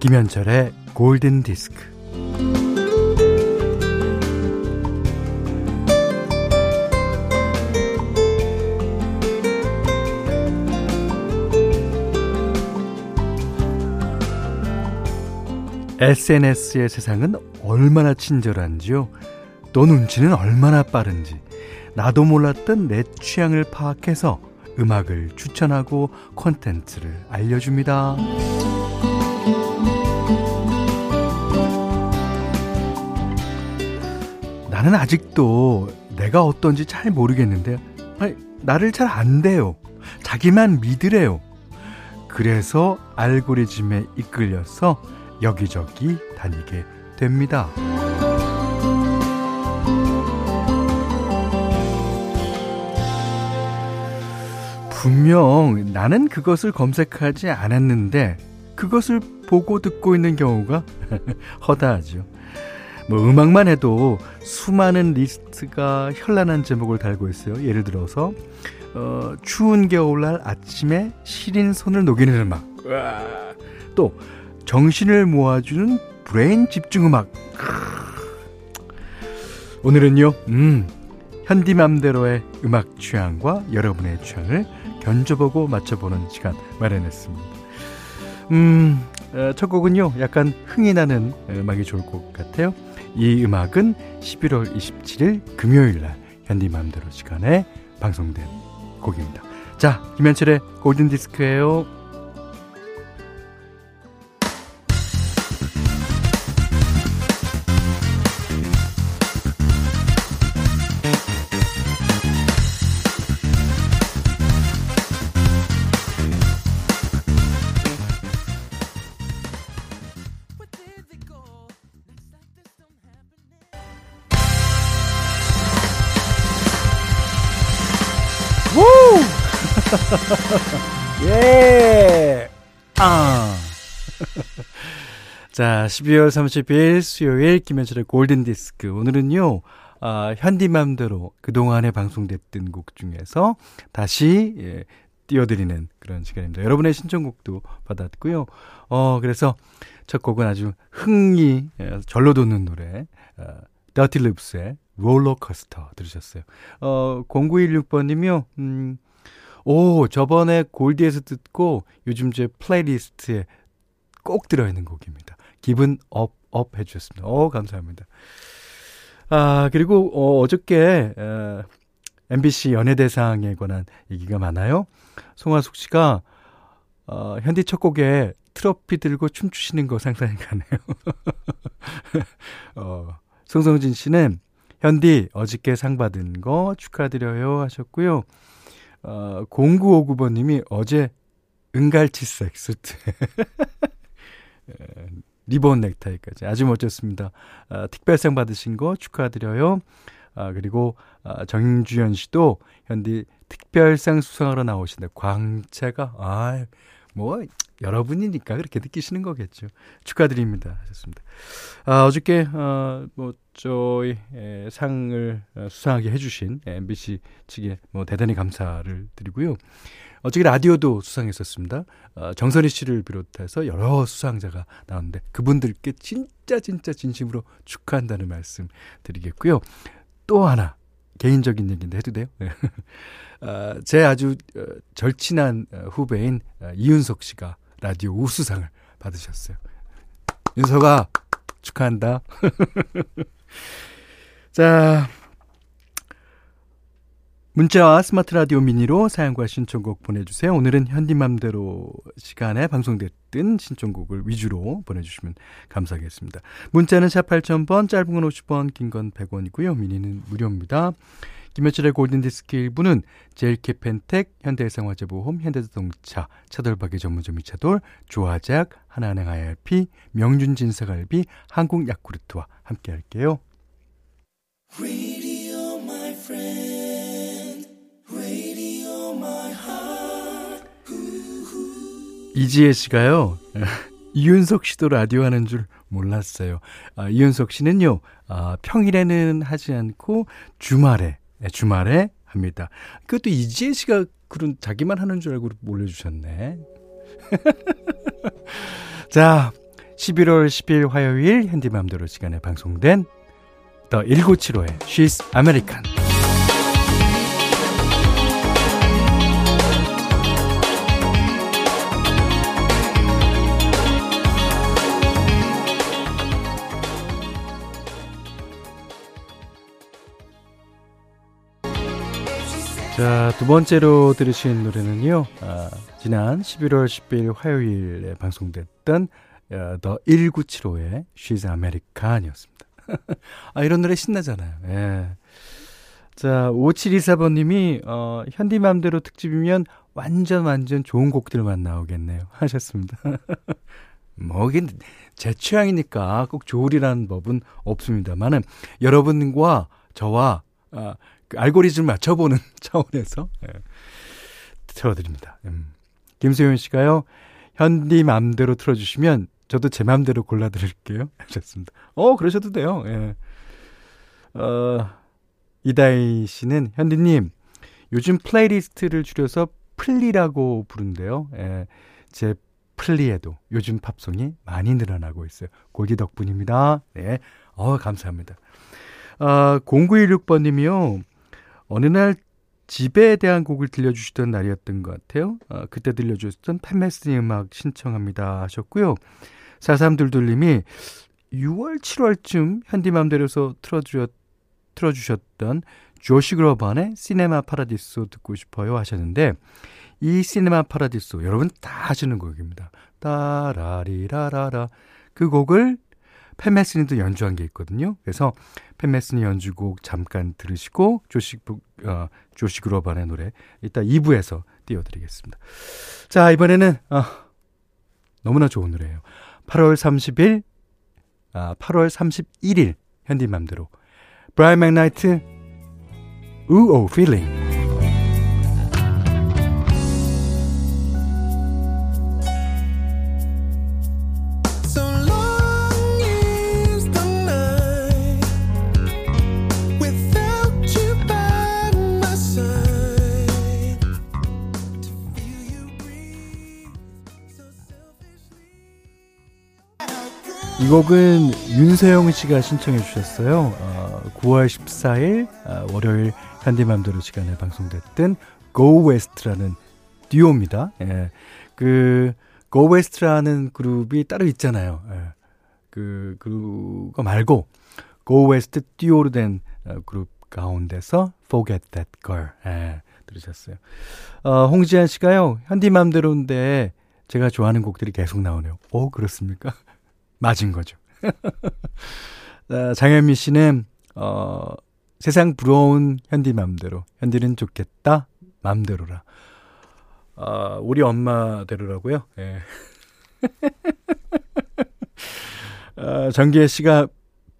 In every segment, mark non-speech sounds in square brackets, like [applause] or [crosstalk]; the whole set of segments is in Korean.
김현철의 골든 디스크. SNS의 세상은 얼마나 친절한지요. 또 눈치는 얼마나 빠른지. 나도 몰랐던 내 취향을 파악해서 음악을 추천하고 콘텐츠를 알려줍니다. 나는 아직도 내가 어떤지 잘 모르겠는데, 아니, 나를 잘 안 돼요. 자기만 믿으래요. 그래서 알고리즘에 이끌려서 여기저기 다니게 됩니다. 분명 나는 그것을 검색하지 않았는데 그것을 보고 듣고 있는 경우가 [laughs] 허다하죠. 뭐 음악만 해도 수많은 리스트가 현란한 제목을 달고 있어요. 예를 들어서 어, 추운 겨울날 아침에 시린 손을 녹이는 음악. 또 정신을 모아주는 브레인 집중 음악. 오늘은요. 음. 현디맘대로의 음악 취향과 여러분의 취향을 견줘보고 맞춰보는 시간 마련했습니다. 음, 어, 첫 곡은요, 약간 흥이 나는 음악이 좋을 것 같아요. 이 음악은 11월 27일 금요일 날 현디맘대로 시간에 방송된 곡입니다. 자, 김현철의 골든디스크예요. [laughs] 예! 아! [laughs] 자, 12월 30일 수요일 김현철의 골든 디스크. 오늘은요, 아, 현디맘대로 그동안에 방송됐던 곡 중에서 다시, 예, 띄워드리는 그런 시간입니다. 여러분의 신청곡도 받았고요. 어, 그래서 첫 곡은 아주 흥이 예, 절로 돋는 노래, 어, Dirty Loops의 Roller Coaster 들으셨어요. 어, 0916번님이요, 음, 오, 저번에 골디에서 듣고 요즘 제 playlist에 꼭 들어있는 곡입니다. 기분 up, up 해주셨습니다. 어, 감사합니다. 아, 그리고, 어, 어저께, 어, MBC 연예대상에 관한 얘기가 많아요. 송하숙 씨가, 어, 현디 첫 곡에 트로피 들고 춤추시는 거 상상이 가네요. [laughs] 어, 송성진 씨는 현디 어저께 상 받은 거 축하드려요 하셨고요. 어, 0959번 님이 어제 은갈치색 수트. [laughs] 리본 넥타이까지 아주 멋졌습니다. 아, 특별상 받으신 거 축하드려요. 아, 그리고 아, 정주현 씨도 현디 특별상 수상하러 나오신다. 광채가 아, 뭐 여러분이니까 그렇게 느끼시는 거겠죠. 축하드립니다. 하셨습니다. 아, 어저께 어, 뭐 에, 상을 어, 수상하게 해주신 MBC 측에 뭐 대단히 감사를 드리고요. 어저께 라디오도 수상했었습니다. 어, 정선희 씨를 비롯해서 여러 수상자가 나왔는데 그분들께 진짜 진짜 진심으로 축하한다는 말씀 드리겠고요. 또 하나 개인적인 얘기인데 해도 돼요? 어, [laughs] 제 아주 어, 절친한 어, 후배인 어, 이윤석 씨가 라디오 우수상을 받으셨어요. 윤석아 축하한다. [laughs] 자, 문자와 스마트 라디오 미니로 사연과 신청곡 보내주세요. 오늘은 현디맘대로 시간에 방송됐던 신청곡을 위주로 보내주시면 감사하겠습니다. 문자는 샵 8000번, 짧은 건 50원, 긴 건 100원이고요. 미니는 무료입니다. 김현철의 골든디스크 일부는 제일캐펜텍, 현대해상화재보험, 현대자동차, 차돌박이 전문점 이차돌, 조화작, 하나은행 IRP, 명준진사갈비, 한국야쿠르트와 함께 할게요. 이지혜 씨가요. [laughs] 이윤석 씨도 라디오 하는 줄 몰랐어요. 아, 이윤석 씨는요, 아, 평일에는 하지 않고 주말에, 네, 주말에 합니다. 그것도 이지혜 씨가 그런 자기만 하는 줄 알고 몰려주셨네. [laughs] 자, 11월 10일 화요일 현디맘대로 시간에 방송된 더 1975의 She's American. 자, 두 번째로 들으신 노래는요, 아, 지난 11월 10일 화요일에 방송됐던 어, 더 1975의 She's American이었습니다. [laughs] 아, 이런 노래 신나잖아요. 예. 자, 5724번님이, 어, 현디맘대로 특집이면 완전 완전 좋은 곡들만 나오겠네요. [laughs] 하셨습니다. [laughs] 뭐, 이게 제 취향이니까 꼭 좋으리라는 법은 없습니다만은, 여러분과 저와, 아, 그 알고리즘 맞춰보는 [laughs] 차원에서 예, 틀어드립니다. 음. 김수현 씨가요, 현디 맘대로 틀어주시면 저도 제 맘대로 골라드릴게요. [laughs] 하셨습니다. 어, 그러셔도 돼요. 예. 어, 이다희 씨는 현디님, 요즘 playlist를 줄여서 플리라고 부른대요. 예. 제 플리에도 요즘 팝송이 많이 늘어나고 있어요. 골디 덕분입니다. 네. 어, 감사합니다. 아, 0916번님이요. 어느 날 집에 대한 곡을 들려주시던 날이었던 것 같아요. 어, 그때 들려주셨던 팬메스니 음악 신청합니다 하셨고요. 4322님이 6월, 7월쯤 현디맘대로서 틀어주셨, 틀어주셨던 조시 그로반의 시네마 파라디소 듣고 싶어요 하셨는데 이 시네마 파라디소 여러분 다 아시는 곡입니다. 따라리라라라 그 곡을 팻 메시니도 연주한 게 있거든요. 그래서 팻 메시니 연주곡 잠깐 들으시고 조시 어, 조시 그로반의 노래 이따 2부에서 띄워드리겠습니다. 자 이번에는 어, 너무나 좋은 노래예요. 8월 30일 아 8월 31일 현디맘대로 브라이언 맥나이트 Uh Oh Feeling 이 곡은 윤세영 씨가 신청해 주셨어요. 어, 9월 14일 어, 월요일 현디맘대로 시간에 방송됐던 Go West라는 듀오입니다. 예. 그 Go West라는 그룹이 따로 있잖아요. 예. 그 그거 말고 Go West 듀오로 된 어, 그룹 가운데서 Forget That Girl 예. 들으셨어요. 어, 홍지한 씨가요. 현디맘대로인데 제가 좋아하는 곡들이 계속 나오네요. 오 그렇습니까? 맞은 거죠. [laughs] 어, 장현미 씨는 어, 세상 부러운 현디 맘대로 현디는 좋겠다 맘대로라. 어, 우리 엄마대로라고요. 예. [laughs] 어, 정기혜 씨가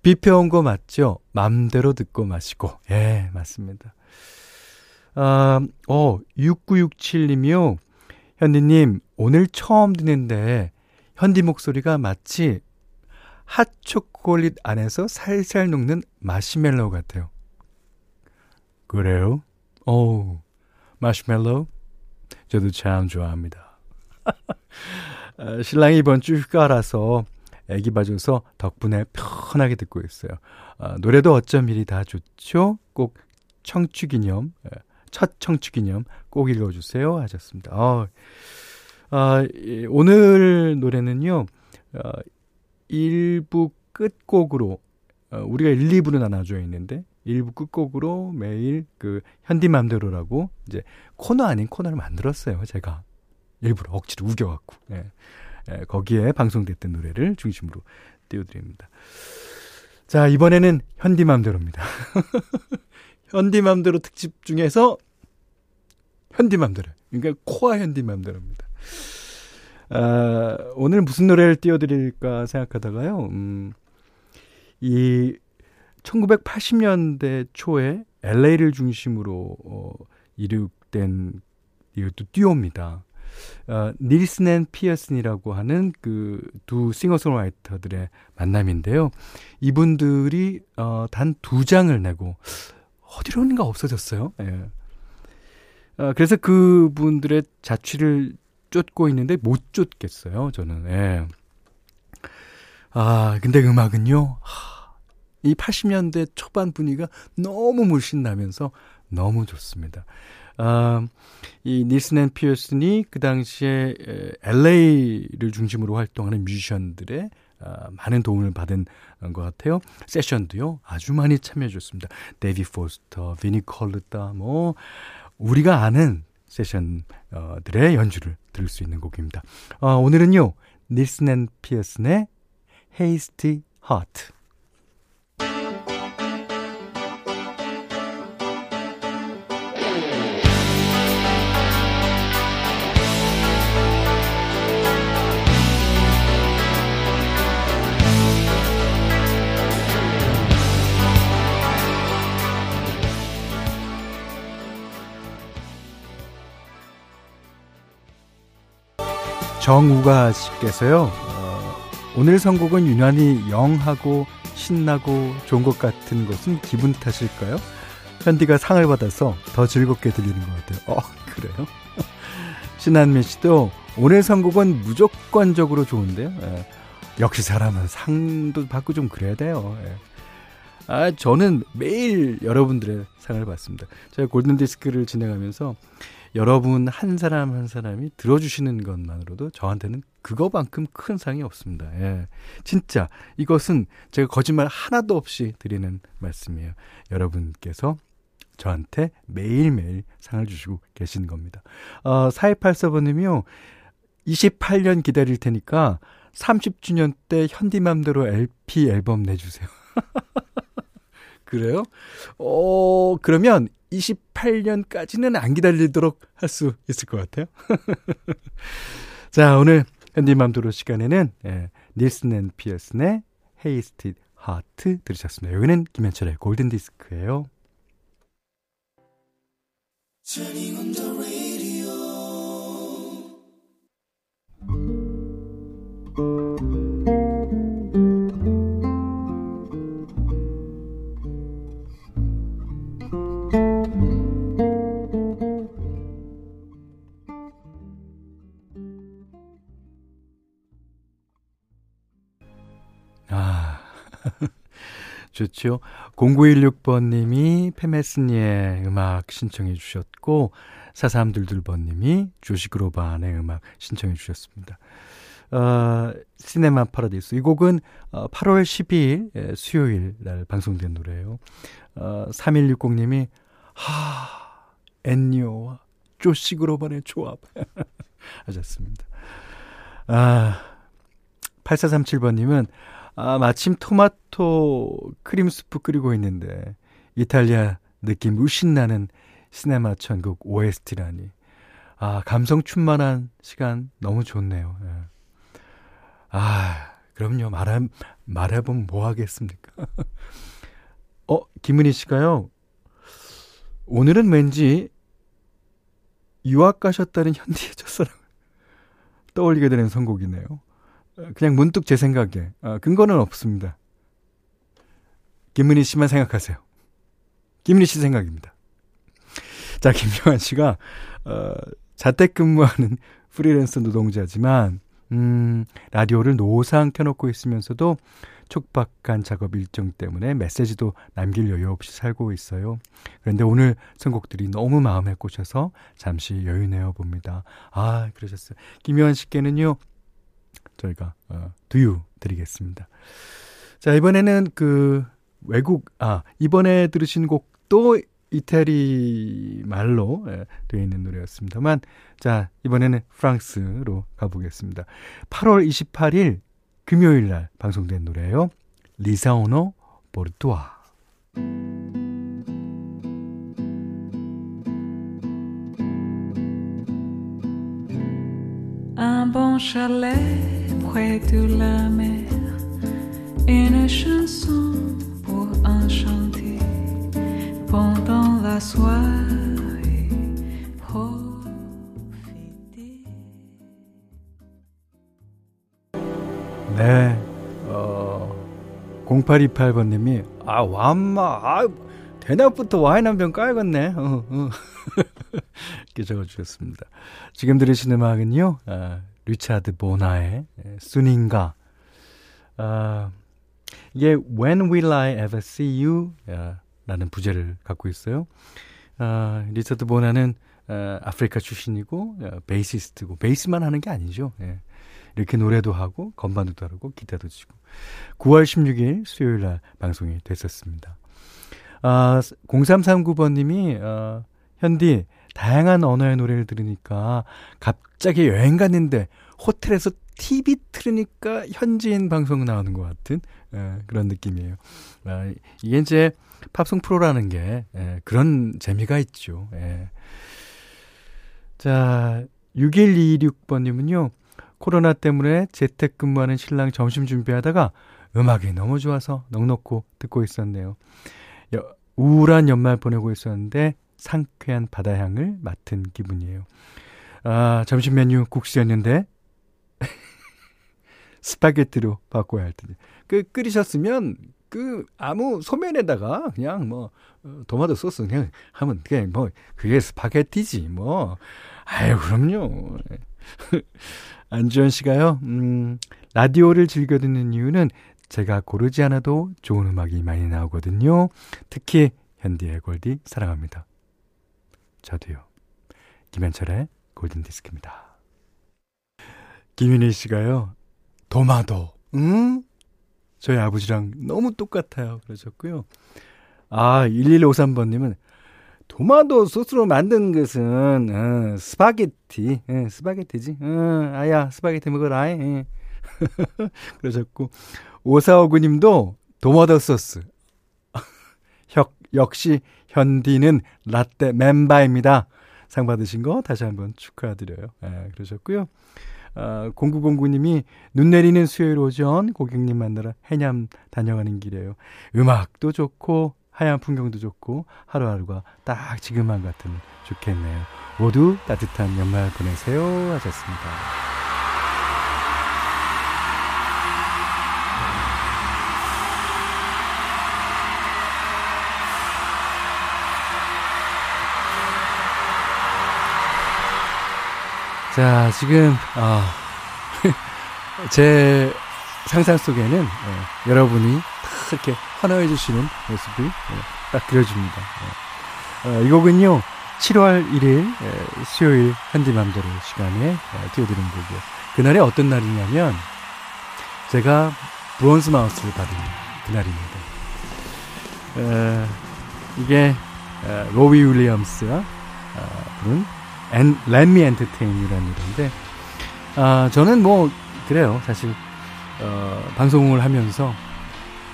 비펴온 거 맞죠? 맘대로 듣고 마시고. 예, 맞습니다. 아, 어, 6967님이요. 현디님, 오늘 처음 듣는데, 현디 목소리가 마치 핫초콜릿 안에서 살살 녹는 마시멜로우 같아요. 그래요? 오, 마시멜로우? 저도 참 좋아합니다. [laughs] 아, 신랑이 이번 주 휴가라서 애기 봐줘서 덕분에 편하게 듣고 있어요. 아, 노래도 어쩜 이리 다 좋죠? 꼭 청취 기념, 예, 첫 청취 기념 꼭 읽어주세요 하셨습니다. 어, 아, 오늘 노래는요, 어, 1부 끝곡으로 어, 우리가 1, 2부로 나눠져 있는데 1부 끝곡으로 매일 그 현디맘대로라고 이제 코너 아닌 코너를 만들었어요. 제가 일부러 억지로 우겨갖고 예. 예, 거기에 방송됐던 노래를 중심으로 띄워드립니다. 자 이번에는 현디맘대로입니다. [laughs] 현디맘대로 특집 중에서 현디맘대로 그러니까 코아 현디맘대로입니다. 아, 오늘 무슨 노래를 띄워드릴까 생각하다가요, 음, 이 1980년대 초에 LA를 중심으로 어, 이륙된 이것도 듀오입니다. 어, Nielsen and Pearson이라고 하는 그 두 싱어송라이터들의 만남인데요. 이분들이 어, 단 두 장을 내고 어디론가 없어졌어요. 예. 어, 그래서 그분들의 자취를 쫓고 있는데 못 쫓겠어요, 저는. 예. 아, 근데 음악은요, 이 80년대 초반 분위기가 너무 물씬 나면서 너무 좋습니다. 아, 이 Nielsen and Pearson이 그 당시에 LA를 중심으로 활동하는 뮤지션들의 아, 많은 도움을 받은 것 같아요. 세션도요, 아주 많이 참여해 줬습니다. 데이비드 포스터, 비니 콜라이우타, 뭐, 우리가 아는 세션들의 연주를 들을 수 있는 곡입니다. 어, 오늘은요, Nielsen and Pearson의 Hasty Heart. 정우가 씨께서요, 어, 오늘 선곡은 유난히 영하고 신나고 좋은 것 같은 것은 기분 탓일까요? 현디가 상을 받아서 더 즐겁게 들리는 것 같아요. 어, 그래요? [laughs] 신한미 씨도 오늘 선곡은 무조건적으로 좋은데요. 예. 역시 사람은 상도 받고 좀 그래야 돼요. 예. 아, 저는 매일 여러분들의 상을 받습니다. 제가 골든디스크를 진행하면서 여러분 한 사람 한 사람이 들어주시는 것만으로도 저한테는 그거만큼 큰 상이 없습니다. 예. 진짜 이것은 제가 거짓말 하나도 없이 드리는 말씀이에요. 여러분께서 저한테 매일매일 상을 주시고 계신 겁니다. 어, 4284번님이요. 28년 기다릴 테니까 30주년 때 현디맘대로 LP 앨범 내주세요. [laughs] 그래요? 어, 그러면 28년까지는 안 기다리도록 할 수 있을 것 같아요. [laughs] 자, 오늘 현디맘대로 시간에는 예, Nielsen and Pearson의 Hasty Heart 들으셨습니다. 여기는 김현철의 Golden Disc예요. [laughs] 좋죠. 0916번님이 페메스니의 음악 신청해 주셨고 4322번님이 조시그로반의 음악 신청해 주셨습니다. 어, 시네마 파라디스. 이 곡은 어, 8월 12일 예, 수요일 날 방송된 노래예요. 어, 3160님이 하 엔니오와 조시그로반의 조합 [laughs] 하셨습니다. 아 8437번님은 아, 마침 토마토 크림 스프 끓이고 있는데 이탈리아 느낌 물씬 나는 시네마 천국 OST라니. 아, 감성 충만한 시간 너무 좋네요. 예. 아, 그럼요. 말하, 말해보면 뭐 하겠습니까? [laughs] 어, 김은희 씨가요. 오늘은 왠지 유학 가셨다는 현디의 첫사랑을 떠올리게 되는 선곡이네요. 그냥 문득 제 생각에 어, 근거는 없습니다. 김은희 씨만 생각하세요. 김은희 씨 생각입니다. 자, 김명환 씨가 어, 자택근무하는 [laughs] 프리랜서 노동자지만 음, 라디오를 노상 켜놓고 있으면서도 촉박한 작업 일정 때문에 메시지도 남길 여유 없이 살고 있어요. 그런데 오늘 선곡들이 너무 마음에 꽂혀서 잠시 여유 내어 봅니다. 아, 그러셨어요. 김효한 씨께는요, 저희가 어, 두유 드리겠습니다. 자 이번에는 그 외국 아 이번에 들으신 곡도 이태리 말로 예, 되어 있는 노래였습니다만 자 이번에는 프랑스로 가보겠습니다. 8월 28일 금요일 날 방송된 노래예요. 리사오노 보르투아 Un bon près de la mer, une chanson pour enchanter pendant la soirée. Profiter. 네, 어, 0828번님이, 아, 왐마, 아, 대낮부터 와인 한 병 까야겠네. 어, 어. 이렇게 적어주셨습니다. 지금 들으신 음악은요, 아, 리차드 보나의 Suninga 아, 이게 When Will I Ever See You? 라는 부제를 갖고 있어요. 아, 리처드 보나는 아, 아프리카 출신이고 아, 베이시스트고 베이스만 하는 게 아니죠. 예. 이렇게 노래도 하고 건반도 하고 기타도 치고 9월 16일 수요일 날 방송이 됐었습니다. 아, 0339번님이 아, 현디 다양한 언어의 노래를 들으니까 갑자기 여행 갔는데 호텔에서 TV 틀으니까 현지인 방송 나오는 것 같은 예, 그런 느낌이에요. 아, 이게 이제 팝송 프로라는 게 예, 그런 재미가 있죠. 예. 자, 6126번님은요. 코로나 때문에 재택근무하는 신랑 점심 준비하다가 음악이 너무 좋아서 넉넉고 듣고 있었네요. 여, 우울한 연말 보내고 있었는데 상쾌한 바다향을 맡은 기분이에요. 아, 점심 메뉴 국수였는데 [laughs] 스파게티로 바꿔야 할 텐데. 그 끓이셨으면 그 아무 소면에다가 그냥 뭐 어, 토마토 소스 그냥 하면 그냥 뭐 그게 스파게티지 뭐. 아유 그럼요. [laughs] 안주현 씨가요. 음, 라디오를 즐겨 듣는 이유는 제가 고르지 않아도 좋은 음악이 많이 나오거든요. 특히 현디의 골디 사랑합니다. 저도요. 김현철의 골든 디스크입니다. 김윤희 씨가요. 도마도. 응? 저희 아버지랑 너무 똑같아요. 그러셨고요. 아, 1153번님은 도마도 소스로 만든 것은 어, 스파게티, 예, 스파게티지. 어, 아야, 스파게티 먹어라. 예. [laughs] 그러셨고 5459님도 도마도 소스. [laughs] 역, 역시 현디는 라떼 멤버입니다. 상 받으신 거 다시 한번 축하드려요. 예, 그러셨고요. 아, 0909님이 눈 내리는 수요일 오전 고객님 만나러 해남 다녀가는 길이에요. 음악도 좋고 하얀 풍경도 좋고 하루하루가 딱 지금만 같으면 좋겠네요. 모두 따뜻한 연말 보내세요 하셨습니다. 자, 지금, 아, [laughs] 제 상상 속에는 예, 여러분이 딱 이렇게 환호해 주시는 모습이 예, 딱 그려집니다. 예. 어, 이 곡은요, 7월 1일 예, 수요일 현디맘대로 시간에 예, 띄워드린 곡이에요. 그날이 어떤 날이냐면, 제가 브론즈 마우스를 받은 그날입니다. 어, 이게 어, 로비 윌리엄스가 어, 부른 엔, Me Entertain이라는 노래인데, 아, 저는 뭐, 그래요. 사실, 어, 방송을 하면서,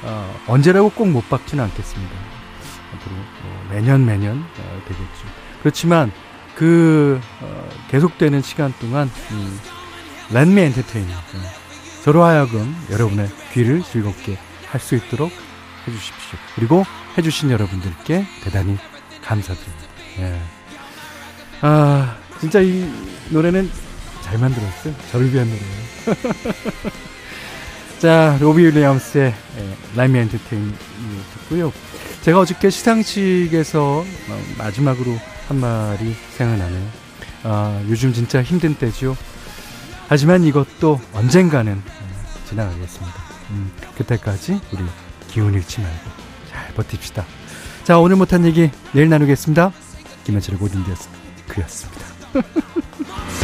어, 언제라고 꼭 못 박지는 않겠습니다. 앞으로 어, 매년 매년 어, 되겠죠. 그렇지만, 그, 어, 계속되는 시간 동안, 음, Entertain. 어, 저로 하여금 여러분의 귀를 즐겁게 할 수 있도록 해주십시오. 그리고 해주신 여러분들께 대단히 감사드립니다. 예. 아, 진짜 이 노래는 잘 만들었어요. 저를 위한 노래예요. [laughs] 자, 로비 윌리엄스의 라이미 엔터테인 듣고요. 제가 어저께 시상식에서 어, 마지막으로 한 말이 생각나네요. 아, 요즘 진짜 힘든 때죠. 하지만 이것도 언젠가는 어, 지나가겠습니다. 음, 그때까지 우리 기운 잃지 말고 잘 버팁시다. 자, 오늘 못한 얘기 내일 나누겠습니다. 김현철의 고든디였습니다. 그였습니다. [laughs]